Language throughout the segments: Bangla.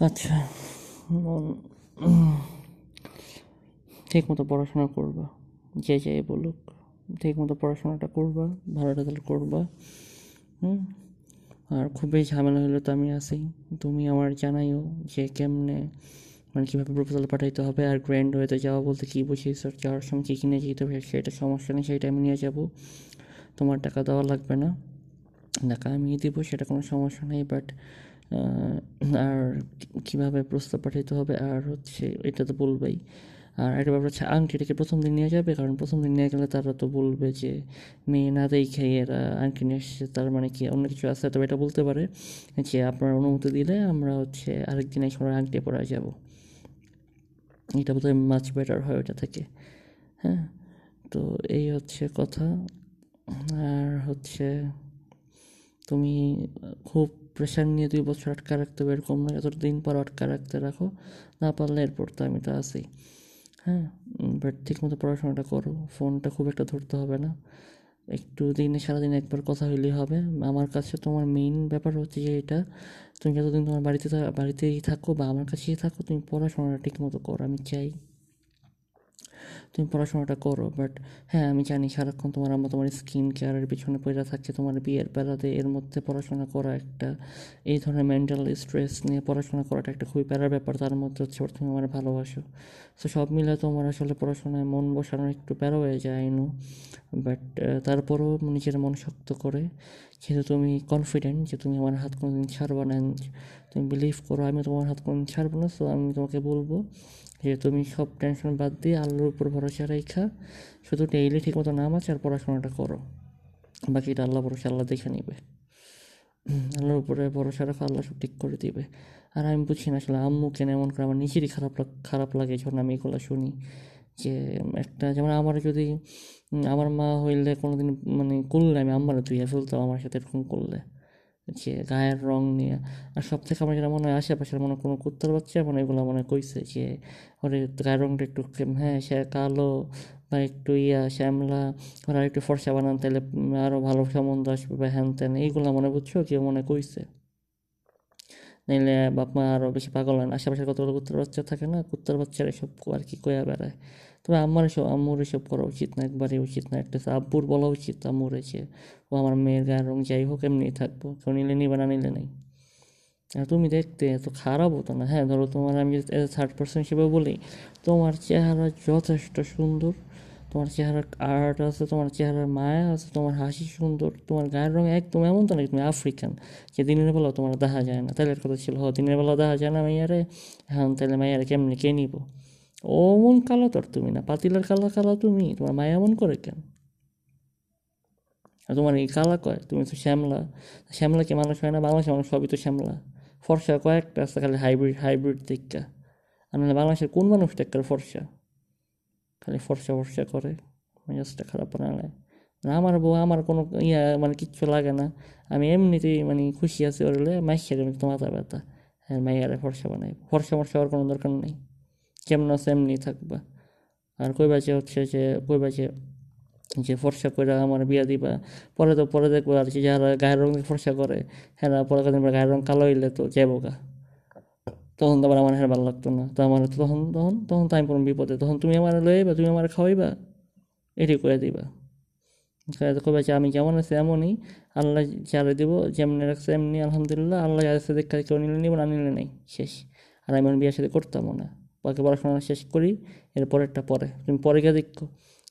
আচ্ছা ঠিক মতো পড়াশোনা করবা, যে যাই বলুক, ঠিক মতো পড়াশোনাটা করবা ভালো রেজাল্ট করবা, হুম? আর খুবই ঝামেলা হলে তো আমি আসি তুমি আমার জানাইও যে কেমনে মানে কীভাবে প্রপোজাল পাঠাইতে হবে আর গ্র্যান্ড ওয়েতে যাওয়া বলতে কী আর যাওয়ার সময় কী কিনে যেতে হবে, সেটা সমস্যা নেই সেইটা আমি নিয়ে যাব, তোমার টাকা দেওয়া লাগবে না, টাকা আমি দিব, সেটা কোনো সমস্যা নেই বাট আর কীভাবে প্রস্তাব পাঠাইতে হবে, আর হচ্ছে এটা তো বলবেই। আর একটা ব্যাপার হচ্ছে আংটিটাকে প্রথম দিন নিয়ে যাবে? কারণ প্রথম দিন নিয়ে গেলে তারা তো বলবে যে, মেয়ে না দেখে এরা আংটি নিয়ে এসেছে তার মানে কি অন্য কিছু আছে? তবে এটা বলতে পারে যে, আপনার অনুমতি দিলে আমরা হচ্ছে আরেকদিন এই সময় আংটি পরা যাব। এটা বোধহয় মাছ বেটার হয় ওটা থেকে। হ্যাঁ? তো এই হচ্ছে কথা। আর হচ্ছে, তুমি খুব প্রেশার নিয়ে দুই বছর আটকা রাখতে হবে, এরকম না দিন পর আটকা রাখতে রাখো, না পারলে এরপর তো আমি তো আছি। হ্যাঁ বাট ঠিক মতো পড়াশোনাটা করো, ফোনটা খুব একটা ধরতে হবে না। একটু দিনে, সারাদিন একবার কথা হইলেই হবে। আমার কাছে তোমার মেইন ব্যাপার হচ্ছে যে এটা, তুমি যতদিন তোমার বাড়িতে বাড়িতেই থাকো বা আমার কাছেই থাকো, তুমি পড়াশোনাটা ঠিক মতো করো, আমি চাই। তুমি পড়াশোনাটা করো বাট হ্যাঁ আমি জানি সারাক্ষণ তোমার আম্মা তোমার স্কিন কেয়ারের পিছনে পড়ে থাকছে তোমার বিয়ের বেলাতে এর মধ্যে পড়াশোনা করা একটা, এই ধরনের মেন্টাল স্ট্রেস নিয়ে পড়াশোনা করাটা একটা খুবই প্যারার ব্যাপার, তার মধ্যে হচ্ছে তুমি আমার ভালোবাসো। সো সব মিলে তোমার আসলে পড়াশোনায় মন বসানো একটু প্যারা হয়ে যায় আইনু বাট তারপরও নিজের মন শক্ত করে, যেহেতু তুমি কনফিডেন্ট যে তুমি আমার হাত কোনোদিন ছাড়বো না তুমি বিলিভ করো আমি তোমার হাত কোনোদিন ছাড়বো না সো আমি তোমাকে বলব যে তুমি সব টেনশন বাদ দিয়ে আল্লাহর উপর ভরসা রেখা, শুধু ডেইলি মতো নামাজ আর পড়াশোনাটা করো। বাকিটা আল্লাহ ভরসা, আল্লাহ দেখে নিবে। আল্লাহর উপরে ভরসা রাখো, আল্লাহ সব ঠিক করে দিবে। আর আমি বুঝি না আসলে আম্মু কেন এমন করে, আমার নিজেরই খারাপ খারাপ লাগে যখন আমি এগুলো শুনি। যে একটা যেমন আমার যদি, আমার মা হইলে কোনো দিন মানে করলে আমি আম্মারে ধুইয়া ফেলতাম আমার সাথে এরকম করলে। যে গায়ের রং নিয়ে। আর সব থেকে আমার যেটা মনে হয় আশেপাশের মনে কোনো কুত্তার বাচ্চা মানে এগুলো মনে কইছে যে, ওরে গায়ের রংটা একটু হ্যাঁ সে কালো বা একটু ইয়া, শ্যামলা, ওরা একটু ফর্সা বানান তাহলে আরও ভালো সম্বন্ধ আসবে বা হ্যান ত্যান এইগুলো মনে বুঝছ? কেউ মনে কইছে। নাইলে বাপ মা আরও বেশি পাগল হয় না। আশেপাশের কতগুলো কুত্তার বাচ্চা থাকে না, কুত্তার বাচ্চারা এসব আর কি কয়া বেড়ায়। তবে আমার এসব, আম্মুর এসব করা উচিত না, একবারই উচিত না। একটা আব্বুর বলা উচিত, আম্মুর এসে ও আমার মেয়ের গায়ের রং যাই হোক এমনি থাকব। কেউ নিলে নিবে না, নিলে নেই। তুমি দেখতে এত খারাপ হতো না। হ্যাঁ ধরো তোমার আমি থার্ড পার্সন হিসেবে বলি, তোমার চেহারা যথেষ্ট সুন্দর। তোমার চেহারার আর্ট আছে, তোমার চেহারার মায়া আছে, তোমার হাসি সুন্দর, তোমার গায়ের রং একদম এমন তো নাকি তুমি আফ্রিকান যে দিনের বেলা তোমার দেখা যায় না। তাহলে কথা ছিল হ দিনের বেলা দেখা যায় না মাইয়ারে হ্যাঁ তাহলে মাইয়ারে কেমনি, কে নিব? ও মন কালো তোর তুমি না, পাতিলার কালা কালা তুমি, তোমার মায়া এমন করে কেন? আর তোমার এই কালা কয়, তুমি তো শ্যামলা শ্যামলাকে মানুষ হয় না? বাংলাদেশের মানুষ সবই তো শ্যামলা। ফর্সা কয়েকটা আছে খালি হাইব্রিড হাইব্রিড দিকটা আর নাহলে বাংলাদেশের কোন মানুষ টেক্কার ফর্সা? খালি ফর্সা ফর্সা করে। মেজাজটা খারাপ বানালে আমার বউ, আমার কোনো ইয়া মানে কিচ্ছু লাগে না। আমি এমনিতেই মানে খুশি আছি ওর ওরলে মাইকের তো মাথা ব্যথা। হ্যাঁ মাইয়ারে ফর্সা বানাই। ফর্সা ফর্সা হওয়ার কোনো দরকার নেই। কেমন আছে এমনি থাকবা। আর কই বাজে হচ্ছে যে, কই বাজে যে ফর্সা করে আমার বিয়া দিবা। পরে তো, পরে দেখব আর কি যারা গায়ের রঙ ফর্সা করে। হ্যাঁ পরে কদিন গায়ের রঙ কালো হইলে তো যাব গা তখন তো আবার আমার হ্যাঁ ভালো লাগতো না। তো আমার তখন তখন তখন তো আমি কোনো বিপদে, তখন তুমি আমার লইবা, তুমি আমার খাওয়াইবা, এটি করে দিবা। কবে যে আমি যেমন আছে এমনই, আল্লাহ যারা দিব, যেমন রাখছে এমনি আলহামদুলিল্লাহ, আল্লাহ যাদের সাথে কাজ কেউ নিলে নিব, না নিলে নেই, শেষ। আর আমি বিয়ের সাথে করতামও না। বাকি পড়াশোনা শেষ করি, এর পরেরটা পরে। তুমি পরে গিয়ে দেখো।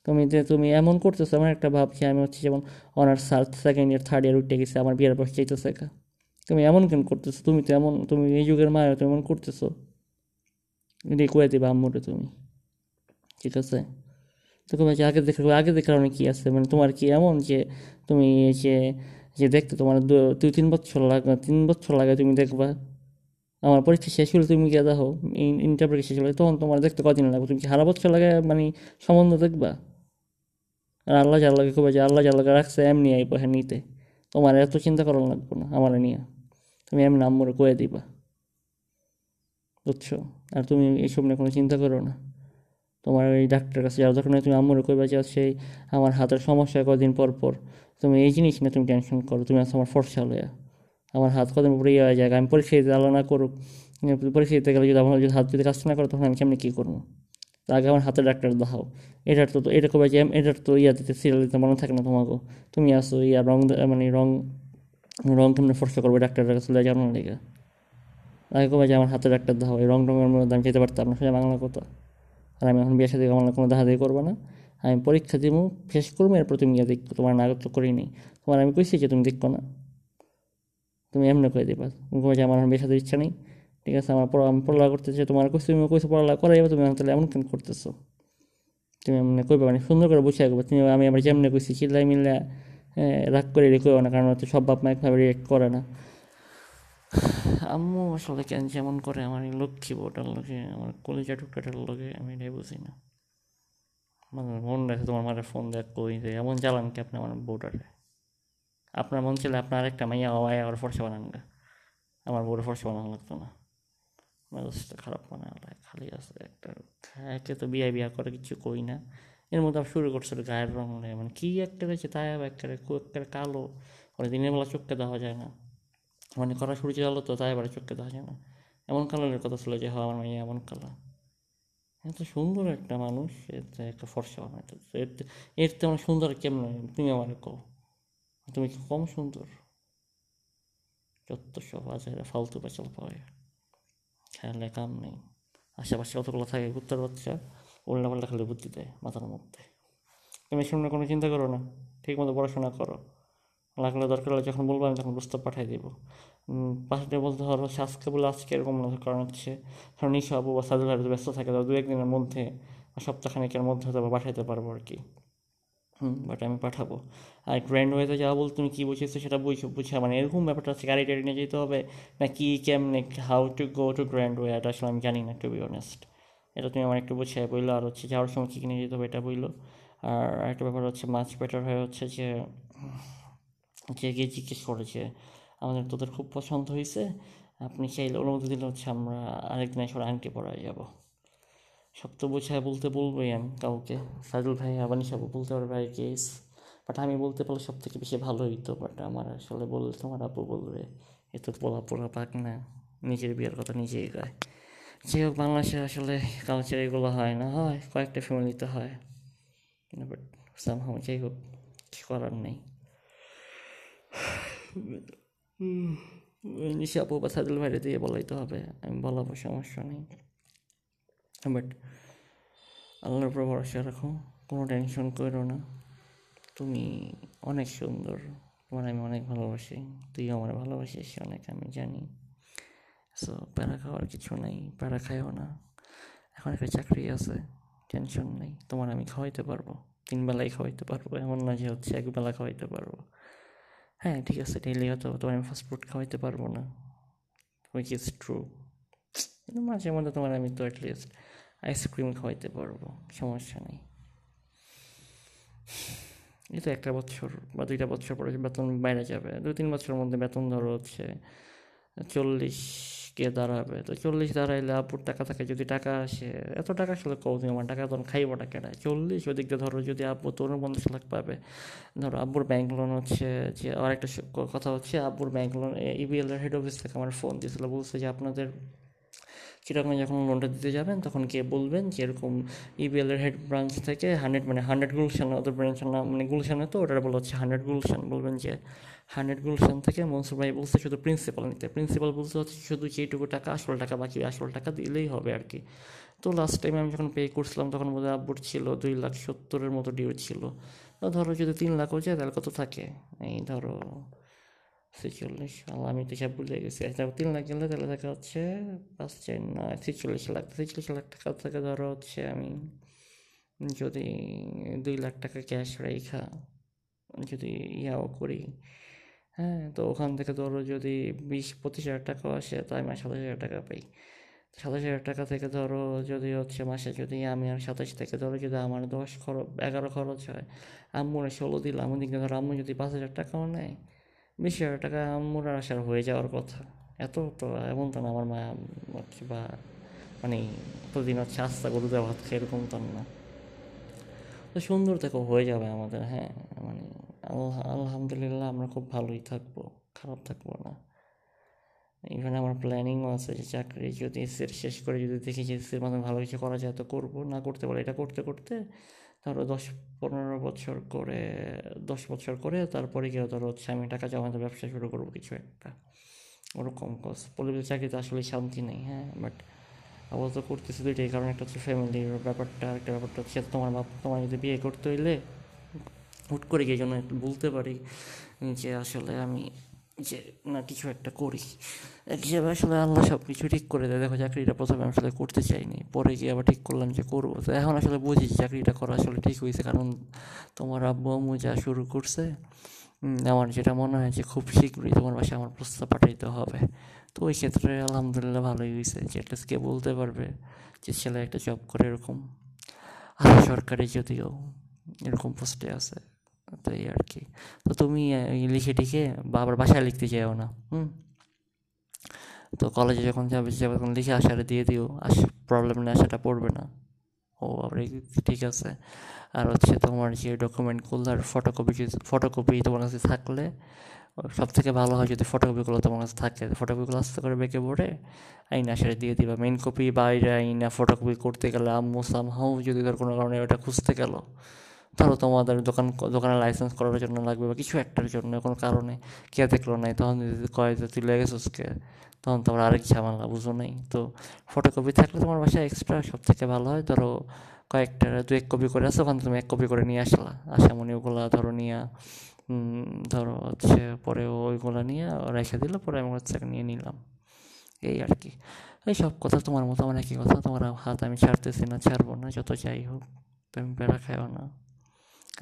তুমি যে, তুমি এমন করতেছো আমার একটা ভাবছি আমি হচ্ছে যেমন honours second year third year উঠে গেছে, আমার বিয়ের বয়স চাইতেছে একা তুমি এমন কেন করতেছো? তুমি তো এমন, তুমি এই যুগের মায়ের তুমি এমন করতেছো। এটাই করে দেবে আম্মুরে তুমি। ঠিক আছে? তো যে আগে দেখে, আগে দেখার অনেক কী আছে? মানে তোমার কি এমন যে তুমি যে যে দেখতে তোমার দুই, তিন বছর লাগে তিন বছর লাগে তুমি দেখবা। আমার পরীক্ষা শেষ হলে তুমি গিয়ে দেখো ইন্টার পরীক্ষা শেষ হলে তখন তোমার দেখতে কদিন লাগবে? তুমি কি হারা বছর লাগে মানে সম্বন্ধ দেখবা? আর আল্লাহ জাল্লাকে খুব যে আল্লাহ জাল্লাকে রাখছে, এমনি আইব হ্যাঁ নিতে তোমার এত চিন্তা করা লাগবো না, আমার নিয়ে। তুমি এমনি আম্মুরে কয়ে দিবা। বুঝছ? আর তুমি এইসব নিয়ে কোনো চিন্তা করো না। তোমার ওই ডাক্তারের কাছে যাওয়ার দরকার নেই, তুমি আম্মুরে কইবা যে সেই আমার হাতের সমস্যা কদিন পর পর। তুমি এই জিনিস না তুমি টেনশন করো, তুমি আছে আমার ফর্সা লয়া। আমার হাত কদিন উপরে ইয়ে হয়ে যায় আমি পরীক্ষা দিতে আল্লাহ না করুক। পরীক্ষা দিতে গেলে যদি আমার যদি হাত যদি কাজ না করো, তখন আমি কেমনি কী করব? আগে আমার হাতে ডাক্তার দেখাও। এটার তো, এটা কবে যে এটার তো ইয়া দিতে সিরিয়াল দিতে মনে থাকে না তোমাকে। তুমি আসো ইয়া রং মানে রং রং কেমনি ফর্সা করবে, ডাক্তারের কাছে জানো না লেগে আগে কবে যে আমার হাতে ডাক্তার দেখাও এই রং রঙের মধ্যে আমি যেতে পারতাম না সেটা বাংলা কথা। আর আমি এখন বিয়ে সাথে আমার কোনো দেখা দিয়ে করব না। আমি পরীক্ষা দিব শেষ করব, এরপর তুমি ইয়ে দেখো, তোমার নাগত করি নেই তোমার আমি কইছি যে তুমি দেখো না। তুমি এমনি করে দেবা। তুমি যে আমার বিয়ে সাথে ইচ্ছা নেই। ঠিক আছে, আমার পড়া আমি পড়ালেখা করতেছি তোমার কইছি তুমি কইছো পড়ালেখা করাই তুমি তাহলে এমন কেন করতেছো? তুমি এমনি কইবে মানে সুন্দর করে বুঝে রাখবে তুমি আমি আমার যেমনি কইছি চিল্লাই মিল্লা রাগ করে রেখে না, কারণ হচ্ছে সব বাপ মা একভাবে রিয়েক্ট করে না। আম্মু আসলে কেন যেমন করে, আমার লক্ষ্মী বউটার লোকে আমার কলিজা টুকটাটার লোকে আমি এটাই বুঝি না। মানে মন রাখে তোমার মারে ফোন দেখ কই যে এমন জ্বালান কি আপনি আমার বউটারে? আপনার মন ছিল আপনার আরেকটা মাইয়া আয় আবার ফর্সা বানান গা। আমার বউরে ফর্সা বানানো লাগতো না। মেজাজটা খারাপ মানে খালি আছে একটা। একে তো বিয়া বিয়া করে, কিছু কই না। এর মধ্যে আবার শুরু করছিল গায়ের রং মানে কী একটা রয়েছে তাই আবার একটা একটা কালো। মানে দিনের বেলা চোখকে দেওয়া যায় না। মানে করা শুরু চালো তো তাই এবারে চোখকে দেওয়া যায় না। এমন কালারের কথা ছিল যে হ্যাঁ আমার মাইয়া এমন কালার। এত সুন্দর একটা মানুষ এতে একটা ফর্সা বানাইতে এর তো তেমন সুন্দর কেমন তুমি আমার কো তুমি কি কম সুন্দর? যত সব আছে ফালতু পেঁচাল পাওয়া খেয়ালে কাম নেই। আশেপাশে কতগুলো থাকে? উত্তর বাচ্চা। উল্টা পাল্টা খালি বুদ্ধি দেয় মাথার মধ্যে তুমি সামনে কোনো চিন্তা করো না ঠিক মতো পড়াশোনা করো। লাগলে দরকার হলে যখন বলব, আমি তখন প্রস্তাব পাঠিয়ে দেবো। পাশে বলতে ধরো আজকে বলে আজকে এরকম কারণ হচ্ছে, ধরো নিশা আবু বা সাদুল ভাই ব্যস্ত থাকে তো দু একদিনের মধ্যে সপ্তাহখানেকের মধ্যে হয়তো পাঠাইতে পারব আর কি। হুম বাট আমি পাঠাবো। আর গ্র্যান্ড ওয়েতে যাওয়া বলতে তুমি কী বুঝেছ সেটা বুঝছ বুঝা। মানে এরকম ব্যাপারটা আছে গাড়ি টাড়ি নিয়ে যেতে হবে, না কি, কেমনে how to go to grand way এটা আসলে আমি জানি না টু বি অনেস্ট এটা তুমি আমার একটু বুঝিয়ে বলল, আর হচ্ছে যাওয়ার সময় কী কিনে যেতে হবে এটা বলল। আর একটা ব্যাপার হচ্ছে মাছ বেটার হয়ে হচ্ছে যে যে গিয়ে জিজ্ঞেস করেছে আমাদের তোদের খুব পছন্দ হয়েছে, আপনি চাইলে অনুমতি দিলে হচ্ছে আমরা আরেকদিন এসে আংটি পড়ায় যাব। সব তো বোঝায় বলতে বলবোই আমি কাউকে। সাইদুল ভাই, আবানি সব বলতে পারবে ভাই কেস বাট আমি বলতে পারলে সব থেকে বেশি ভালো হইতো বাট আমার আসলে বললে তোমার আপু বলবে, এ তো পোলা পোলা পাক না নিজের বিয়ের কথা নিজেই গায়। যাই হোক বাংলাদেশে আসলে কালচার এগুলো হয় না, হয় কয়েকটা ফ্যামিলিতে হয়। বাট সামহাও যাই হোক কী করার নেই। নিশা আপু বা সাদুল ভাইরে দিয়ে বলাই তো হবে, আমি বলাবো, সমস্যা নেই। বাট আল্লাহর উপর ভরসা রাখো, কোনো টেনশন করো না। তুমি অনেক সুন্দর, তোমার আমি অনেক ভালোবাসি, তুইও আমার ভালোবাসিস, অনেক, আমি জানি। সো প্যারা খাওয়ার কিছু নেই, প্যারা খাইও না। এখন একটা চাকরি আছে টেনশন নেই। তোমার আমি খাওয়াইতে পারব, তিন বেলায় খাওয়াইতে পারব, এমন না যে হচ্ছে এক বেলা খাওয়াইতে পারব। হ্যাঁ ঠিক আছে ডেইলি হয়তো তোমার আমি ফাস্টফুড খাওয়াইতে পারব না উইচ ইজ ট্রু কিন্তু মাঝে মধ্যে তোমার আমি তো অ্যাটলিস্ট আইসক্রিম খাওয়াইতে পারব, সমস্যা নেই। এই তো একটা বছর বা দুইটা বছর পরে বেতন বাইরে যাবে দু তিন বছরের মধ্যে বেতন ধরো হচ্ছে চল্লিশ কে দাঁড়াবে। তো চল্লিশ দাঁড়াইলে আপুর টাকা থাকে, যদি টাকা আসে, এত টাকা আসলে কৌ তুমি আমার টাকা তখন খাইব খাইবো টাকাটা চল্লিশ ওদিক দিয়ে ধরো যদি আব্বু তোর পঞ্চাশ লাখ পাবে। ধরো আব্বুর ব্যাংক লোন হচ্ছে যে, আর একটা কথা হচ্ছে আব্বুর ব্যাংক লোন ইবিএল এর হেড অফিস থেকে আমার ফোন দিয়েছিল, বলছে যে আপনাদের চিটাগাং যখন লোনটা দিতে যাবেন, তখন কে বলবেন যে এরকম ইবিএল এর হেড ব্রাঞ্চ থেকে হান্ড্রেড মানে হান্ড্রেড গুলশান ওদের ব্রাঞ্চের নাম মানে গুলশানে তো ওটা বলা হচ্ছে হান্ড্রেড গুলশান। বলবেন যে হান্ড্রেড গুলশান থেকে মনসুর ভাই বলছে শুধু প্রিন্সিপাল নিতে। প্রিন্সিপাল বলতে হচ্ছে শুধু যেটুকু টাকা আসল টাকা বাকি, আসল টাকা দিলেই হবে আর কি। তো লাস্ট টাইম আমি যখন পে করছিলাম তখন বোধহয় আব্বুর ছিল দুই লাখ সত্তরের মতো ডিউ ছিল। ধরো যদি তিন লাখও যায় তাহলে কত থাকে? এই ধরো ছেচল্লিশ আমি তো সব ভুলে গেছি। তিন লাখ গেলে তাহলে দেখা হচ্ছে পাঁচ, চার, নয়, ছেচল্লিশ লাখ। ছেচল্লিশ লাখ টাকা থেকে ধরো হচ্ছে আমি যদি দুই লাখ টাকা ক্যাশ রেখা, যদি ইয়াও করি হ্যাঁ তো ওখান থেকে ধরো যদি বিশ, পঁচিশ হাজার টাকাও আসে, তো আমি সাতাশ হাজার টাকা পাই। সাতাশ হাজার টাকা থেকে ধরো যদি হচ্ছে মাসে যদি আমি আর সাতাশ থেকে ধরো যদি আমার দশ খরচ, এগারো খরচ হয়, আম্মুর ষোলো দিলাম, ওদিকে ধরো আম্মু যদি পাঁচ হাজার টাকাও নেয়, বিশ হাজার টাকা আম্মুর আসার হয়ে যাওয়ার কথা। এত তো এমন তো না আমার মা বা মানে প্রতিদিন হচ্ছে আস্তা গরু দেওয়া খেয়ে, এরকম তো না। তো সুন্দর থেকে হয়ে যাবে আমাদের হ্যাঁ মানে আল্লাহ আলহামদুলিল্লাহ আমরা খুব ভালোই থাকব, খারাপ থাকব না। ইভেন আমার প্ল্যানিংও আছে যে চাকরি যদি এসির শেষ করে যদি দেখি যে এসির মাধ্যমে ভালো কিছু করা যায় তো করব, না করতে পারে এটা করতে করতে ধরো দশ, পনেরো বছর করে, দশ বছর করে তারপরে গিয়ে ধরো হচ্ছে আমি টাকা জমাতে ব্যবসা শুরু করব কিছু একটা। ওরকম কজ পরিবেশ চাকরিতে আসলে শান্তি নেই হ্যাঁ বাট আপাতত করতেছি দুইটাই। কারণ একটা হচ্ছে ফ্যামিলির ব্যাপারটা একটা ব্যাপারটা হচ্ছে তোমার বাপ তোমার যদি বিয়ে করতে হইলে হুট করে গিয়ে যেন একটু বলতে পারি যে আসলে আমি যে না কিছু একটা করি। এক হিসাবে আসলে আল্লাহ সব কিছু ঠিক করে দেয়। দেখো, চাকরিটা প্রথমে আমি আসলে করতে চাইনি, পরে গিয়ে আবার ঠিক করলাম যে করব। তো এখন আসলে বুঝি চাকরিটা করা আসলে ঠিক হয়েছে কারণ তোমার আব্বু আম্মু যা শুরু করছে আমার যেটা মনে হয় যে খুব শীঘ্রই তোমার বাসায় আমার প্রস্তাব পাঠাইতে হবে। তো ওই ক্ষেত্রে আলহামদুলিল্লাহ ভালোই হয়েছে যে একটা কে বলতে পারবে যে ছেলে একটা জব করে এরকম। আর সরকারি যদিও এরকম পোস্টে আছে। তো এই আর কি। তো তুমি লিখে টিখে বা আবার বাসায় লিখতে চাইও না, হুম? তো কলেজে যখন যাবে যাবে তখন লিখে আসারে দিয়ে দিও, আস প্রবলেম নেই আসাটা পড়বে না। ও আবার ঠিক আছে। আর হচ্ছে তোমার যে ডকুমেন্টগুলোর ফটোকপি যদি ফটোকপি তোমার কাছে থাকলে সব থেকে ভালো হয় যদি ফটোকপিগুলো তোমার কাছে থাকে। ফটোকপিগুলো আস্তে করে বেঁকে পড়ে আইনা সেটা দিয়ে দিবা। মেন কপি বাইরে আইনা ফটোকপি করতে গেলে আম্মু সামহাও যদি ধর কোনো কারণে ওটা খুঁজতে গেল ধরো তোমাদের দোকান দোকানে লাইসেন্স করার জন্য লাগবে বা কিছু একটার জন্য, কোনো কারণে কে দেখল নাই, তখন যদি কয় যে তুই কে তখন তোমার আরেক ঝামেলা, বুঝো নেই? তো ফটোকপি থাকলে তোমার বাসায় এক্সট্রা সব থেকে ভালো হয়। ধরো কয়েকটা দু এক কপি করে আসো, ওখানে তুমি এক কপি করে নিয়ে আসলা। আসামনি ওগুলা ধরো নিয়ে ধরো হচ্ছে পরে ওইগুলো নিয়ে রেখে দিল, পরে আমি হচ্ছে নিয়ে নিলাম। এই আর কি। এই সব কথা তোমার মতো আমার একই কথা। তোমার হাত আমি ছাড়তেছি না, ছাড়বো না, যত যাই হোক, তুমি বেড়া খাইও না।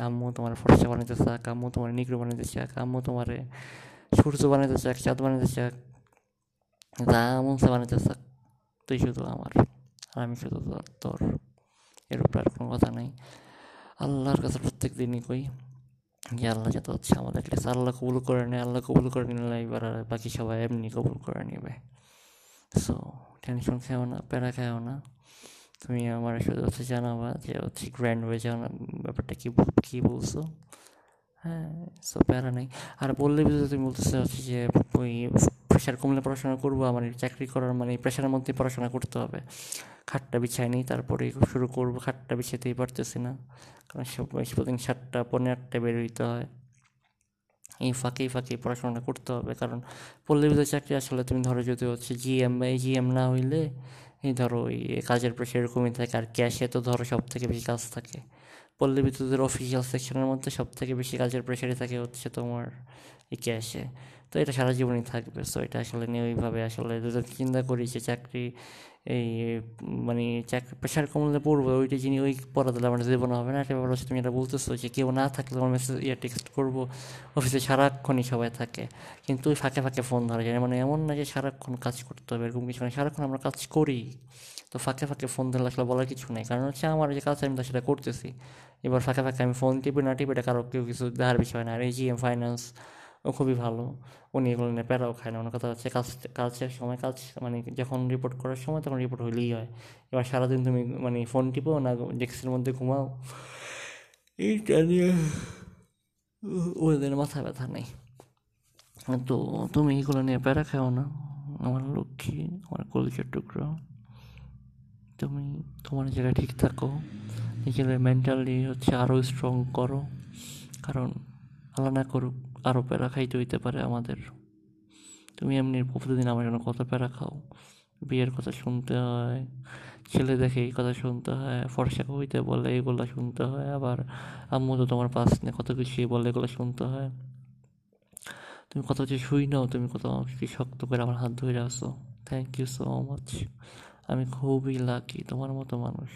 আম্মু তোমার ফর্সা বানাইতে চাক আম্মু তোমার নিগ্রো বানাইতে চাক আম্মু তোমার সূর্য বানাইতে চাক চাঁদ বানাইতে চাক যা মন বানাইতে চাক তুই শুধু আমার আর আমি শুধু তোর এর উপরে আর কোনো কথা নেই। আল্লাহর কাছে প্রত্যেক দিনই কই, যে আল্লাহ যত হচ্ছে আমাদের কাছে, আল্লাহ কবুল করে নেয় আল্লাহ কবুল করে নিলে এবার আর বাকি সবাই এমনি কবুল করে নেবে। সো টেনশন খেও না, প্যারা খেও না। তুমি আমার শুধু হচ্ছে জানাবা যে হচ্ছে গ্র্যান্ড হয়ে জানা ব্যাপারটা কী কী বলছো? হ্যাঁ সো প্যারা নেই। আর বললে যদি তুমি বলতেছো হচ্ছে যে ওই প্রেশার কমলে পড়াশোনা করব, আমার চাকরি করার মানে প্রেশারের মধ্যে পড়াশোনা করতে হবে। খাটটা বিছাই নিই, তারপরে শুরু করব, খাটটা বিছাতেই পারতেছি না। কারণ সব প্রতিদিন সাতটা পনেরো আটটা বের হইতে হয়। এই ফাঁকেই ফাঁকেই পড়াশোনাটা করতে হবে। কারণ পল্লী বিদ্যুৎ চাকরি আসলে তুমি ধরো যদি হচ্ছে জিএম এই জিএম না হইলে এই ধরো ওই কাজের প্রেশার এরকমই থাকে আর ক্যাশে তো ধরো সব থেকে বেশি কাজ থাকে। পল্লী বিদ্যুতের অফিসিয়াল সেকশনের মধ্যে সব থেকে বেশি কাজের প্রেশারই থাকে হচ্ছে তোমার এই ক্যাশে তো এটা সারা জীবনই থাকবে। সো এটা আসলে নিয়ে ওইভাবে আসলে চিন্তা করি যে চাকরি এই মানে চাকরি প্রেশার কমলে পড়ব, ওইটা যিনি ওই পড়া দিলে আমার জীবনে হবে না। ব্যাপার হচ্ছে তুমি এটা বলতেছো যে কেউ না থাকলে আমার মেসেজ ইয়ে টেক্সট করব। অফিসে সারাক্ষণই সবাই থাকে। কিন্তু ওই ফাঁকে ফাঁকে ফোন ধরা যায়। মানে এমন না যে সারাক্ষণ কাজ করতে হবে, এরকম কিছু না। সারাক্ষণ আমরা কাজ করি। তো ফাঁকে ফাঁকে ফোন ধরলে আসলে বলার কিছু নেই। কারণ হচ্ছে আমার যে কাজ আমি তো সেটা করতেছি। এবার ফাঁকে ফাঁকে আমি ফোন টিপি না টিপি এটা কারও কেউ কিছু দেখার বিষয় না। আর এই জিএম ফাইন্যান্স ও খুবই ভালো। উনি এগুলো নিয়ে প্যারাও খায় না। ওনার কথা হচ্ছে কাজ কাজের সময় কাজ মানে যখন রিপোর্ট করার সময় তখন রিপোর্ট হইলেই হয়। এবার সারাদিন তুমি মানে ফোন টিপো না ডেস্কের মধ্যে ঘুমাও। এইটা নিয়ে ওদের মাথা ব্যথা নেই। তো তুমি এগুলো নিয়ে প্যারা খাও না। আমার লক্ষ্মী, আমার কলিজের টুকরো। তুমি তোমার জায়গায় ঠিক থাকো। নিজের মেন্টালি হচ্ছে আরও স্ট্রং করো। কারণ না করুক আরও প্যারা খাইতে হইতে পারে আমাদের। তুমি এমনি প্রতিদিন আমার জন্য কত প্যারা খাও, বিয়ের কথা শুনতে হয়, ছেলে দেখে এই কথা শুনতে হয়, ফর্সা হইতে বলে এগুলো শুনতে হয়, আবার আম্মু তো তোমার পাশ নিয়ে কত কিছু বলে এগুলো শুনতে হয়। তুমি কত কিছু শুই নাও, তুমি কত কি শক্ত করে আমার হাত ধরে আসো থ্যাংক ইউ সো মাচ আমি খুবই লাকি তোমার মতো মানুষ।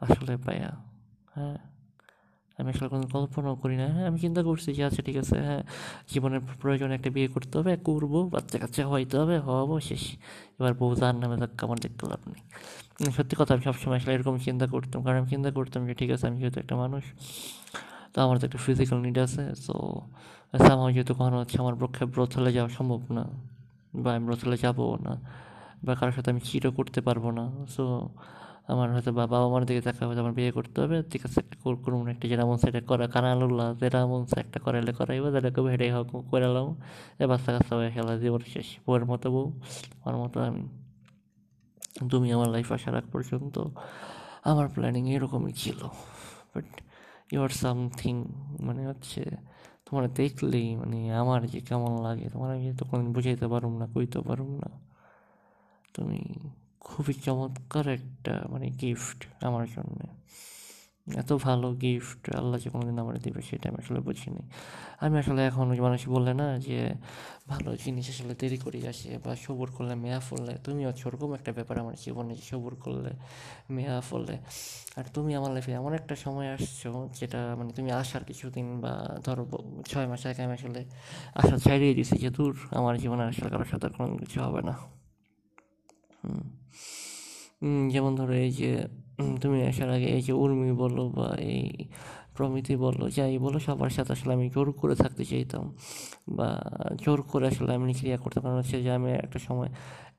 আসলে পায়া হ্যাঁ। আমি আসলে কোনো কল্পনাও করি না। হ্যাঁ আমি চিন্তা করছি যে আচ্ছা ঠিক আছে হ্যাঁ জীবনের প্রয়োজনে একটা বিয়ে করতে হবে, করব, বাচ্চা কাচ্চা হইতে হবে হওয়াবো শেষ। এবার বউ তার নামে ধাক্কা আমার দেখতে লাভ নেই সত্যি কথা, আমি সবসময় আসলে এরকম চিন্তা করতাম। কারণ আমি চিন্তা করতাম যে, ঠিক আছে, আমি যেহেতু একটা মানুষ, তো আমার তো একটা ফিজিক্যাল নিড আছে সো আমার যেহেতু কখনো হচ্ছে আমার পক্ষে ব্রথ হলে যাওয়া সম্ভব না, বা আমি ব্রথ হলে যাব না, বা কারোর সাথে আমি চিরও করতে পারব না সো আমার হয়তো বাবা মার দিকে তাকা হবে আমার বিয়ে করতে হবে, ঠিক আছে, একটা করুন একটা যেটা মন সেটা করা কানালুল্লাহ যেটা মন একটা করাইলে করাইবো যেটা কবে হেঁটে হোক করালাম এ বাচ্চা কাচ্চা হয়ে খেলা জীবন শেষ, বউয়ের মতো বউ। আমার মতো আমি, তুমি আমার লাইফ আসার আগ পর্যন্ত আমার প্ল্যানিং এরকমই ছিল। বাট ইউর সামথিং মানে হচ্ছে, তোমার দেখলেই মানে আমার যে কেমন লাগে, তোমার আমি তো কোনোদিন বুঝাইতে পারুম না, কইতে পারুম না। তুমি খুবই চমৎকার একটা মানে গিফট আমার জন্যে। এত ভালো গিফট আল্লাহ যে কোনোদিন আমার দেবে সেটা আমি আসলে বুঝিনি। আমি আসলে এখন মানুষ বললে না যে, ভালো জিনিস আসলে দেরি করে আসে বা সবুর করলে মেয়া ফললে তুমি ওরকম একটা ব্যাপার আমার জীবনে যে সবুর করলে মেয়া ফললে আর তুমি আমার লাইফে এমন একটা সময় আসছো যেটা মানে তুমি আসার কিছুদিন বা ধরো ছয় মাস আগে আমি আসলে আশা ছাড়িয়ে দিছি যে দূর আমার জীবনে আসলে কারোর সাথে কোনো কিছু হবে না। হুম। যেমন ধরো এই যে তুমি আসার আগে এই যে উর্মি বলো বা এই প্রমিতি বলো, যাই বলো, সবার সাথে আসলে আমি জোর করে থাকতে চাইতাম বা জোর করে আসলে আমি ক্রিয়া করতে কারণ হচ্ছে যে আমি একটা সময়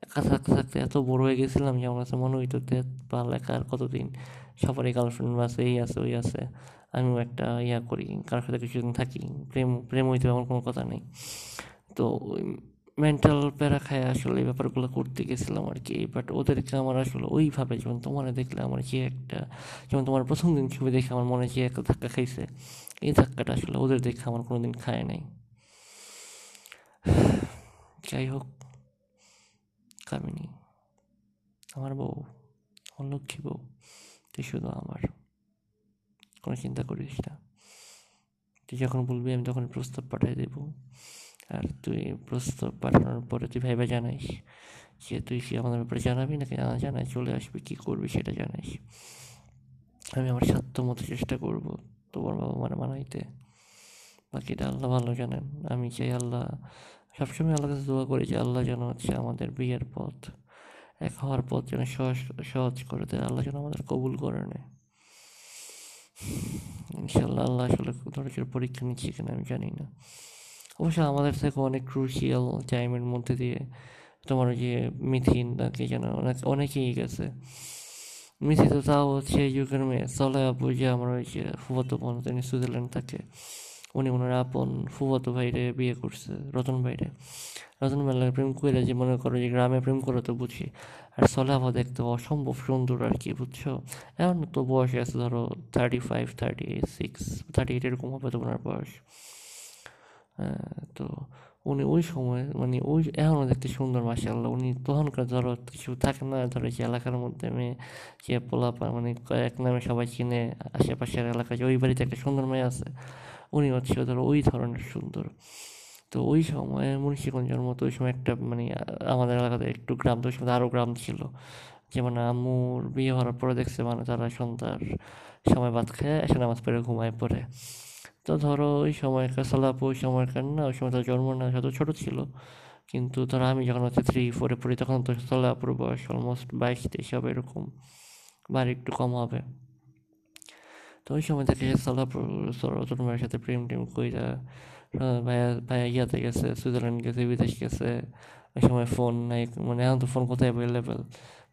একা থাকতে থাকতে এত বড় হয়ে গেছিলাম যে আমার কাছে মনে হইতো বা লেখার কতদিন? সবারই গার্লফ্রেন্ড বা এই আছে, ওই আছে। আমিও একটা ইয়া করি, কারোর সাথে কিছুদিন থাকি। প্রেম প্রেম হইতে আমার কোনো কথা নেই। তো মেন্টাল প্যারা খায় আসলে এই ব্যাপারগুলো করতে গেছিলাম আর কি বাট ওদেরকে আমার আসলে ওইভাবে যেমন তোমার দেখলে আমার যে একটা, যেমন তোমার প্রথম দিন ছবি দেখে আমার মনে যে একটা ধাক্কা খাইছে, এই ধাক্কাটা আসলে ওদের দেখে আমার কোনো দিন খায় নাই। যাই হোক কামিনী, আমার বউ লক্ষ্মী বউ, তুই শুধু আমার, কোনো চিন্তা করিস না। তুই যখন বলবি আমি তখন প্রস্তাব পাঠিয়ে দেবো। আর তুই প্রস্তাব পাঠানোর পরে তুই ভাইবা জানাইস যে তুই কি আমাদের ব্যাপারে জানাবি নাকি না জানাই চলে আসবি, কী করবি সেটা জানাইস আমি আমার সাধ্য মতো চেষ্টা করব তোমার বাবা মানে মানাইতে। বাকিটা আল্লাহ ভালো জানেন। আমি চাই আল্লাহ, সবসময় আল্লাহ কাছে দোয়া করি যে আল্লাহ যেন হচ্ছে আমাদের বিয়ের পথ, এক হওয়ার পথ যেন সহজ সহজ করে দেয়। আল্লাহ যেন আমাদের কবুল করে নেয়। ইনশাল্লাহ আল্লাহ আসলে ধৈর্যের পরীক্ষা নিচ্ছে কিনা আমি জানি না। অবশ্য আমাদের থেকে অনেক ক্রুশিয়াল টাইমের মধ্যে দিয়ে তোমার ওই যে মিথিন তাকে যেন অনেক, অনেকেই গেছে। মিথি তো তাও হচ্ছে যুগের মেয়ে চলে আপু যে আমার ওই যে ফুফাতো বোন তিনি সুইজারল্যান্ড থাকে, উনি ওনার আপন ফুফাতো ভাইরে বিয়ে করছে, রতন ভাইরে। রতন ভাইয়ের প্রেম করে যে মনে করো যে গ্রামে প্রেম করে তো বুঝি, আর সলাভা দেখতে অসম্ভব সুন্দর আর কি, বুঝছ? এখন তো বয়স আছে ধরো thirty five thirty six thirty eight এরকম হবে তো ওনার বয়স। তো উনি ওই সময় মানে ওই এখনও দেখতে সুন্দর মাসাল্লাহ উনি তখনকার ধরো কিছু থাকে না, ধরো যে এলাকার মধ্যে মেয়ে যে পোলাপা মানে এক নামে সবাই চিনে, আশেপাশের এলাকায় ওই বাড়িতে একটা সুন্দর মেয়ে আছে, উনি হচ্ছে ধরো ওই ধরনের সুন্দর। তো ওই সময় মুন্সিগঞ্জের মতো ওই সময় একটা মানে আমাদের এলাকাতে একটু গ্রাম, তো ওই সময় আরও গ্রাম ছিল। যে মানে আম্মুর বিয়ে হওয়ার পরে দেখছে মানে তারা সন্ধ্যার সময় ভাত খেয়ে, এসে নামাজ পড়ে, ঘুমায় পড়ে। তো ধরো ওই সময়কার সালাপ ওই সময়কার না, ওই সময় তার জন্ম না তো ছোটো ছিল। কিন্তু ধরো আমি যখন হচ্ছে থ্রি ফোরে পড়ি, তখন তো সালাপুর বয়স অলমোস্ট বাইশ, তেইশ হবে এরকম, বা একটু কম হবে। তো ওই সময় থেকে সালাপুর রতন সাথে প্রেম টেম কইরা ভাইয়া ভাইয়া ইয়াতে গেছে সুইজারল্যান্ড গেছে, বিদেশ গেছে, ওই সময় ফোন নাই মানে এখন তো ফোন কোথায় অ্যাভেলেবেল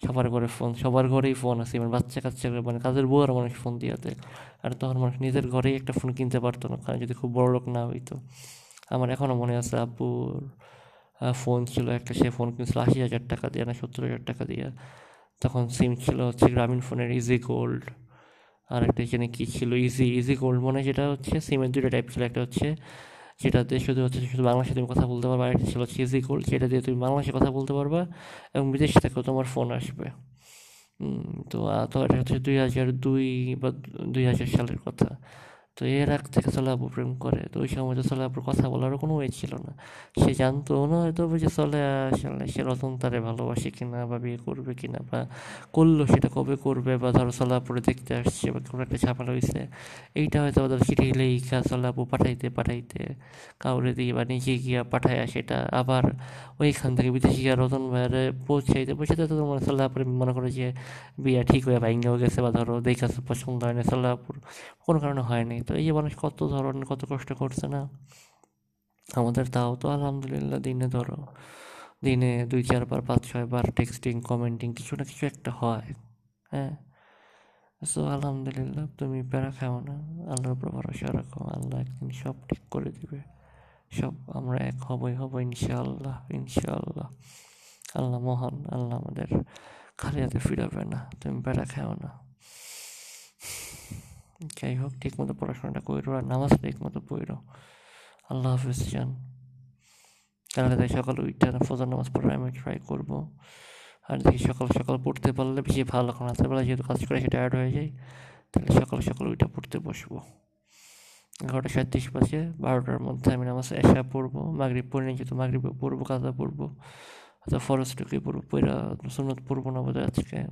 সবার ঘরে ফোন সবার ঘরেই ফোন আছে মানে বাচ্চা কাচ্চা মানে কাজের বউ আর মানুষ ফোন দিয়ে দেয়। আর তখন মানুষ নিজের ঘরেই একটা ফোন কিনতে পারতো না, কারণ যদি খুব বড় লোক না হইতো। আমার এখনও মনে আছে আব্বুর ফোন ছিল একটা, সে ফোন কিনছিল আশি হাজার টাকা দিয়ে না সত্তর হাজার টাকা দিয়ে। তখন সিম ছিল হচ্ছে গ্রামীণ ফোনের ইজি গোল্ড আর একটা যেন কী ছিল ইজি ইজি গোল্ড মনে যেটা হচ্ছে সিমের দুটো টাইপ ছিল, একটা হচ্ছে যেটাতে শুধু হচ্ছে শুধু বাংলাদেশে তুমি কথা বলতে পারবা আরেকটা ছিল চিজি কোল যেটা দিয়ে তুমি বাংলাদেশে কথা বলতে পারবা এবং বিদেশ থেকেও তোমার ফোন আসবে। তো এটা হচ্ছে দুই হাজার দুই বা দুই হাজার সালের কথা। তো এর আগ থেকে সলাপু প্রেম করে। তো ওই সময় তো সলাপুর কথা বলারও কোনো ওয়ে ছিল না। সে জানতো না হয়তো যে চলে আসলে সে রতন তারে ভালোবাসে কিনা বা বিয়ে করবে কিনা বা করল সেটা কবে করবে বা ধরো সলাপুরে দেখতে আসছে বা কোনো একটা ঝামেলা হয়েছে এইটা হয়তো ওদের চিঠি লেখা সলাপু পাঠাইতে পাঠাইতে কাউরে দিয়ে বা নিজে গিয়া পাঠায় সেটা আবার ওইখান থেকে বিদেশি গিয়া রতন ভাইয়ারে পৌঁছাইতে পৌঁছাইতে তো মনে সল্লাপুরে মনে করে যে বিয়া ঠিক হয়ে ভাইঙ্গাও গেছে বা ধরো দেখা পছন্দ হয় না সল্লাপুর কোনো কারণে হয়নি তো এই যে মানুষ কত ধরনের, কত কষ্ট করছে না? আমাদের তাও তো আলহামদুলিল্লাহ দিনে ধরো, দিনে দুই চারবার পাঁচ ছয়বার টেক্সটিং কমেন্টিং কিছু না কিছু একটা হয় হ্যাঁ? সো আলহামদুলিল্লাহ তুমি প্যারা খাও না, আল্লাহর উপর ভরসা রাখো, আল্লাহ একদিন সব ঠিক করে দিবে, সব আমরা এক হবই হব ইনশাআল্লাহ ইনশাআল্লাহ। আল্লাহ মহান, আল্লাহ আমাদের খালি হাতে ফিরাবে না, তুমি প্যারা খাও না। যাই হোক ঠিক মতো পড়াশোনাটা করো আর নামাজ ঠিক মতো পড়ো। আল্লাহ হাফিজ, জান। তাহলে তাই সকাল উঠে ফজর নামাজ পড়ার আমি ট্রাই করব। আর দেখি সকাল সকাল পড়তে পারলে বেশি ভালো, কারণ রাতেরবেলা যেহেতু কাজ করে, সে টায়ার্ড হয়ে যায়, তাহলে সকাল সকাল উঠে পড়তে বসবো। এগারোটা সাঁত্রিশ বাজে, বারোটার মধ্যে আমি নামাজ এসা পড়ব, মাগরিব পড়ে নিয়ে যেহেতু মাগরিব পড়ব, কাজা পড়ব, অথবা ফরেস্টকে পড়ব পইরা সুনত পড়ব না বোধহয় আজকে।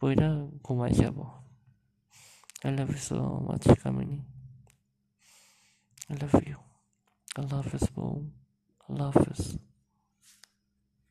পইরা ঘুমাই যাব। I love you so much, Kamini. I love you. I love you, Boom. I love you.